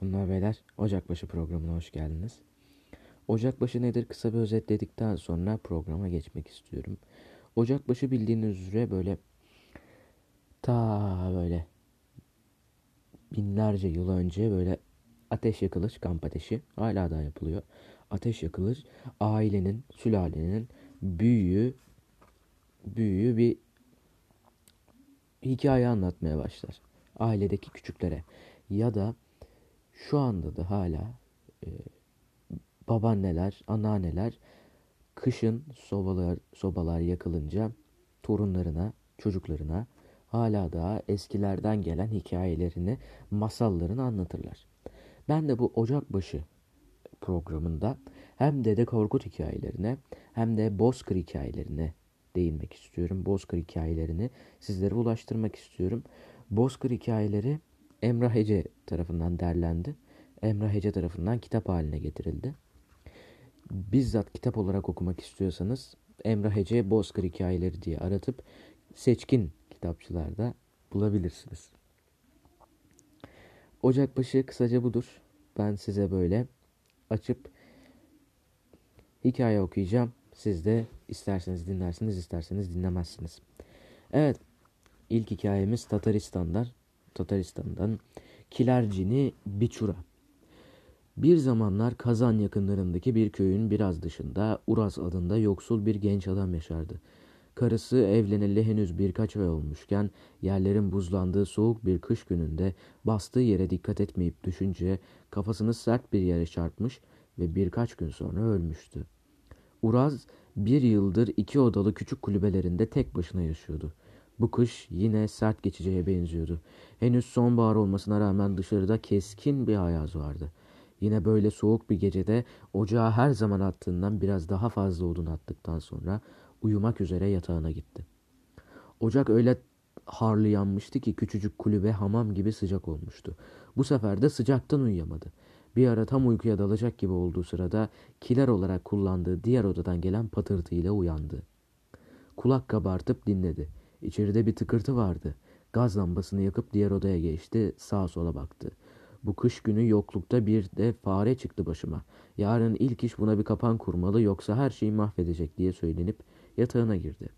Hanımlar beyler Ocakbaşı programına hoş geldiniz. Ocakbaşı nedir kısa bir özetledikten sonra programa geçmek istiyorum. Ocakbaşı bildiğiniz üzere böyle ta böyle binlerce yıl önce böyle ateş yakılır kamp ateşi hala da yapılıyor. Ateş yakılır ailenin sülalenin büyüğü büyüğü bir hikaye anlatmaya başlar. Ailedeki küçüklere ya da şu anda da hala e, babaanneler, anneanneler kışın sobalar, sobalar yakılınca torunlarına, çocuklarına hala daha eskilerden gelen hikayelerini, masallarını anlatırlar. Ben de bu Ocakbaşı programında hem Dede Korkut hikayelerine hem de Bozkır hikayelerine değinmek istiyorum. Bozkır hikayelerini sizlere ulaştırmak istiyorum. Bozkır hikayeleri Emrah Hece tarafından derlendi. Emrah Hece tarafından kitap haline getirildi. Bizzat kitap olarak okumak istiyorsanız Emrah Hece Bozkır Hikayeleri diye aratıp seçkin kitapçılarda bulabilirsiniz. Ocakbaşı kısaca budur. Ben size böyle açıp hikaye okuyacağım. Siz de isterseniz dinlersiniz, isterseniz dinlemezsiniz. Evet, ilk hikayemiz Tataristan'dan. Tataristan'dan Kilercini Biçura. Bir zamanlar Kazan yakınlarındaki bir köyün biraz dışında Uraz adında yoksul bir genç adam yaşardı. Karısı evleneli henüz birkaç ay olmuşken yerlerin buzlandığı soğuk bir kış gününde bastığı yere dikkat etmeyip düşünce kafasını sert bir yere çarpmış ve birkaç gün sonra ölmüştü. Uraz bir yıldır iki odalı küçük kulübelerinde tek başına yaşıyordu. Bu kış yine sert geçeceğe benziyordu. Henüz sonbahar olmasına rağmen dışarıda keskin bir ayaz vardı. Yine böyle soğuk bir gecede ocağa her zaman attığından biraz daha fazla odun attıktan sonra uyumak üzere yatağına gitti. Ocak öyle harlı yanmıştı ki küçücük kulübe hamam gibi sıcak olmuştu. Bu sefer de sıcaktan uyuyamadı. Bir ara tam uykuya dalacak gibi olduğu sırada kiler olarak kullandığı diğer odadan gelen patırtıyla uyandı. Kulak kabartıp dinledi. İçeride bir tıkırtı vardı. Gaz lambasını yakıp diğer odaya geçti, sağa sola baktı. Bu kış günü yoklukta bir de fare çıktı başıma. Yarın ilk iş buna bir kapan kurmalı yoksa her şeyi mahvedecek diye söylenip yatağına girdi.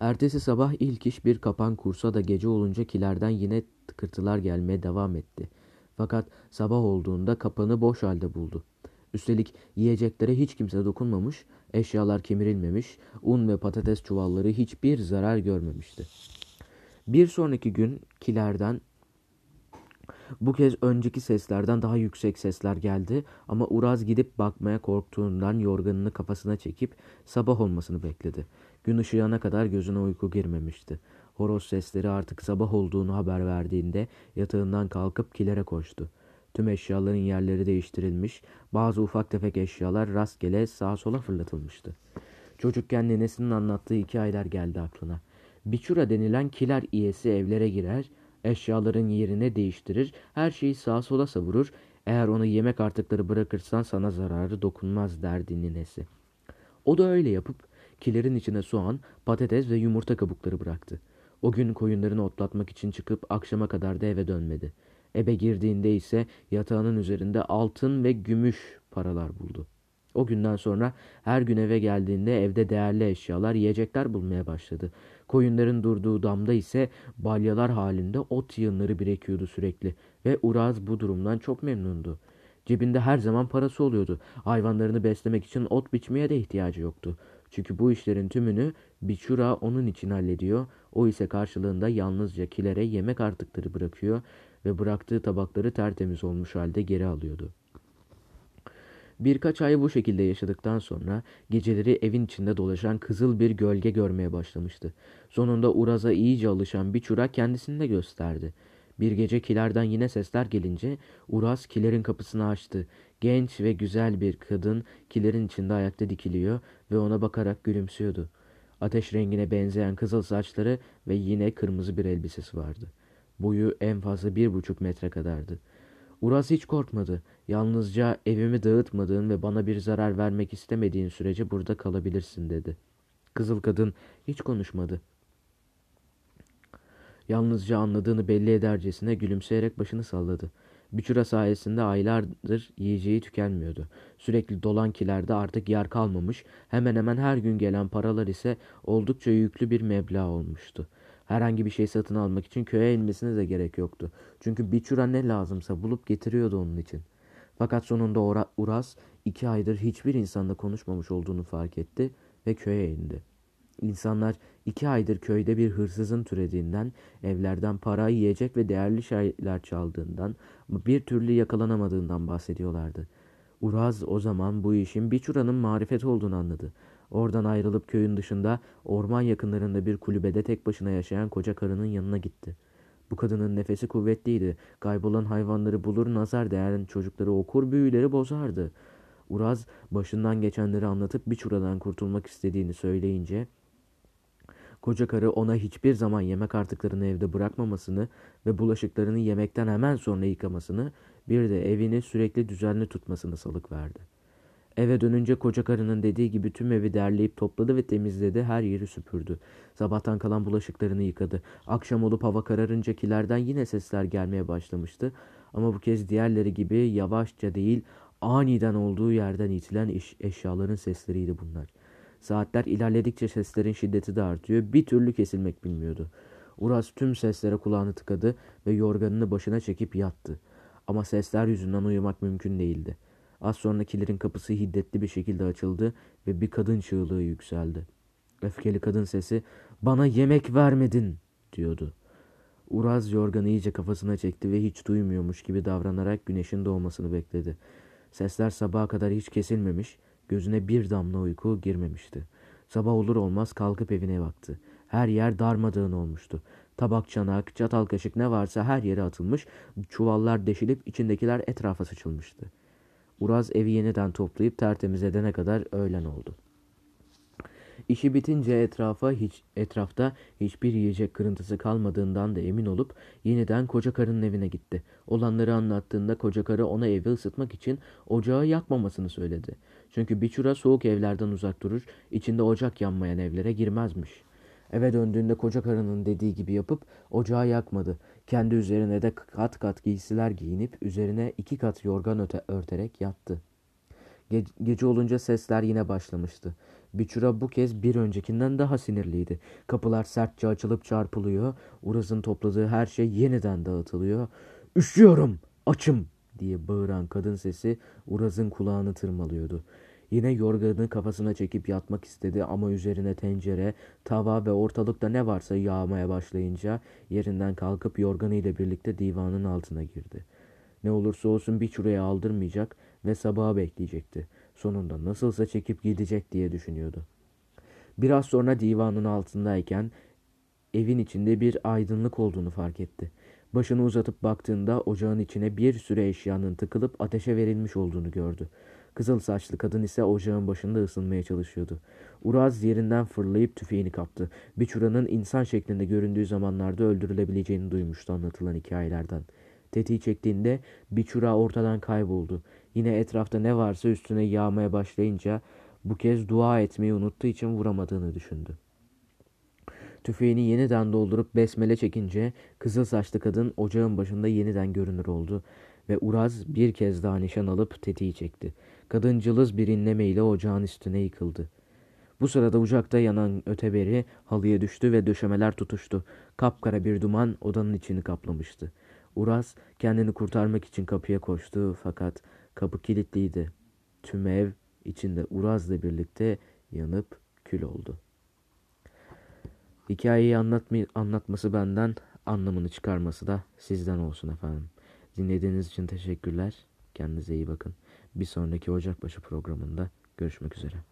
Ertesi sabah ilk iş bir kapan kursa da gece olunca kilerden yine tıkırtılar gelmeye devam etti. Fakat sabah olduğunda kapanı boş halde buldu. Üstelik yiyeceklere hiç kimse dokunmamış, eşyalar kemirilmemiş, un ve patates çuvalları hiçbir zarar görmemişti. Bir sonraki gün kilerden bu kez önceki seslerden daha yüksek sesler geldi ama Uraz gidip bakmaya korktuğundan yorganını kafasına çekip sabah olmasını bekledi. Gün ışığına kadar gözüne uyku girmemişti. Horoz sesleri artık sabah olduğunu haber verdiğinde yatağından kalkıp kilere koştu. Tüm eşyaların yerleri değiştirilmiş, bazı ufak tefek eşyalar rastgele sağa sola fırlatılmıştı. Çocukken nenesinin anlattığı hikayeler geldi aklına. Biçura denilen kiler iyesi evlere girer, eşyaların yerine değiştirir, her şeyi sağa sola savurur, eğer onu yemek artıkları bırakırsan sana zararı dokunmaz derdi ninesi. O da öyle yapıp kilerin içine soğan, patates ve yumurta kabukları bıraktı. O gün koyunlarını otlatmak için çıkıp akşama kadar da eve dönmedi. Ebe girdiğinde ise yatağının üzerinde altın ve gümüş paralar buldu. O günden sonra her gün eve geldiğinde evde değerli eşyalar, yiyecekler bulmaya başladı. Koyunların durduğu damda ise balyalar halinde ot yığınları birikiyordu sürekli ve Uraz bu durumdan çok memnundu. Cebinde her zaman parası oluyordu. Hayvanlarını beslemek için ot biçmeye de ihtiyacı yoktu. Çünkü bu işlerin tümünü Biçura onun için hallediyor. O ise karşılığında yalnızca kilere yemek artıkları bırakıyor ve bıraktığı tabakları tertemiz olmuş halde geri alıyordu. Birkaç ay bu şekilde yaşadıktan sonra geceleri evin içinde dolaşan kızıl bir gölge görmeye başlamıştı. Sonunda Uraz'a iyice alışan bir çırak kendisini de gösterdi. Bir gece kilerden yine sesler gelince Uraz kilerin kapısını açtı. Genç ve güzel bir kadın kilerin içinde ayakta dikiliyor ve ona bakarak gülümsüyordu. Ateş rengine benzeyen kızıl saçları ve yine kırmızı bir elbisesi vardı. Boyu en fazla bir buçuk metre kadardı. Uraz hiç korkmadı. Yalnızca evimi dağıtmadığın ve bana bir zarar vermek istemediğin sürece burada kalabilirsin dedi. Kızıl kadın hiç konuşmadı. Yalnızca anladığını belli edercesine gülümseyerek başını salladı. Büçüra sayesinde aylardır yiyeceği tükenmiyordu. Sürekli dolan kilerde artık yer kalmamış, hemen hemen her gün gelen paralar ise oldukça yüklü bir meblağ olmuştu. Herhangi bir şey satın almak için köye inmesine de gerek yoktu. Çünkü Biçura ne lazımsa bulup getiriyordu onun için. Fakat sonunda Uras iki aydır hiçbir insanla konuşmamış olduğunu fark etti ve köye indi. İnsanlar iki aydır köyde bir hırsızın türediğinden, evlerden para, yiyecek ve değerli şeyler çaldığından, bir türlü yakalanamadığından bahsediyorlardı. Uraz o zaman bu işin Biçura'nın marifet olduğunu anladı. Oradan ayrılıp köyün dışında orman yakınlarında bir kulübede tek başına yaşayan koca karının yanına gitti. Bu kadının nefesi kuvvetliydi. Kaybolan hayvanları bulur, nazar değen çocukları okur, büyüleri bozardı. Uraz başından geçenleri anlatıp Biçura'dan kurtulmak istediğini söyleyince Koca karı ona hiçbir zaman yemek artıklarını evde bırakmamasını ve bulaşıklarını yemekten hemen sonra yıkamasını, bir de evini sürekli düzenli tutmasını salık verdi. Eve dönünce koca karının dediği gibi tüm evi derleyip topladı ve temizledi, her yeri süpürdü. Sabahtan kalan bulaşıklarını yıkadı. Akşam olup hava kararınca kilerden yine sesler gelmeye başlamıştı. Ama bu kez diğerleri gibi yavaşça değil, aniden olduğu yerden itilen eş eşyaların sesleriydi bunlar. Saatler ilerledikçe seslerin şiddeti de artıyor. Bir türlü kesilmek bilmiyordu. Uras tüm seslere kulağını tıkadı ve yorganını başına çekip yattı. Ama sesler yüzünden uyumak mümkün değildi. Az sonra kilerin kapısı hiddetli bir şekilde açıldı ve bir kadın çığlığı yükseldi. Öfkeli kadın sesi bana yemek vermedin diyordu. Uraz yorganı iyice kafasına çekti ve hiç duymuyormuş gibi davranarak güneşin doğmasını bekledi. Sesler sabaha kadar hiç kesilmemiş, Gözüne bir damla uyku girmemişti. Sabah olur olmaz kalkıp evine baktı. Her yer darmadağın olmuştu. Tabak, çanak, çatal, kaşık ne varsa her yere atılmış, çuvallar deşilip içindekiler etrafa sıçılmıştı. Uraz evi yeniden toplayıp tertemiz edene kadar öğlen oldu. İşi bitince etrafa hiç etrafta hiçbir yiyecek kırıntısı kalmadığından da emin olup yeniden koca karının evine gitti. Olanları anlattığında koca karı ona evi ısıtmak için ocağı yakmamasını söyledi. Çünkü biçura soğuk evlerden uzak durur, içinde ocak yanmayan evlere girmezmiş. Eve döndüğünde koca karının dediği gibi yapıp ocağı yakmadı. Kendi üzerine de kat kat giysiler giyinip üzerine iki kat yorgan öte örterek yattı. Ge gece olunca sesler yine başlamıştı. Biçura bu kez bir öncekinden daha sinirliydi. Kapılar sertçe açılıp çarpılıyor. Uraz'ın topladığı her şey yeniden dağıtılıyor. Üşüyorum, açım diye bağıran kadın sesi Uraz'ın kulağını tırmalıyordu. Yine yorganı kafasına çekip yatmak istedi ama üzerine tencere, tava ve ortalıkta ne varsa yağmaya başlayınca yerinden kalkıp yorganı ile birlikte divanın altına girdi. Ne olursa olsun bir çuraya aldırmayacak ve sabaha bekleyecekti. Sonunda nasılsa çekip gidecek diye düşünüyordu. Biraz sonra divanın altındayken evin içinde bir aydınlık olduğunu fark etti. Başını uzatıp baktığında ocağın içine bir sürü eşyanın tıkılıp ateşe verilmiş olduğunu gördü. Kızıl saçlı kadın ise ocağın başında ısınmaya çalışıyordu. Uraz yerinden fırlayıp tüfeğini kaptı. Biçura'nın insan şeklinde göründüğü zamanlarda öldürülebileceğini duymuştu anlatılan hikayelerden. Tetiği çektiğinde Biçura ortadan kayboldu. Yine etrafta ne varsa üstüne yağmaya başlayınca bu kez dua etmeyi unuttuğu için vuramadığını düşündü. Tüfeğini yeniden doldurup besmele çekince kızıl saçlı kadın ocağın başında yeniden görünür oldu ve Uraz bir kez daha nişan alıp tetiği çekti. Kadın cılız bir inlemeyle ocağın üstüne yıkıldı. Bu sırada ocakta yanan öteberi halıya düştü ve döşemeler tutuştu. Kapkara bir duman odanın içini kaplamıştı. Uraz kendini kurtarmak için kapıya koştu fakat kapı kilitliydi. Tüm ev içinde Uraz'la birlikte yanıp kül oldu. Hikayeyi anlatma, anlatması benden, anlamını çıkarması da sizden olsun efendim. Dinlediğiniz için teşekkürler. Kendinize iyi bakın. Bir sonraki Ocakbaşı programında görüşmek üzere.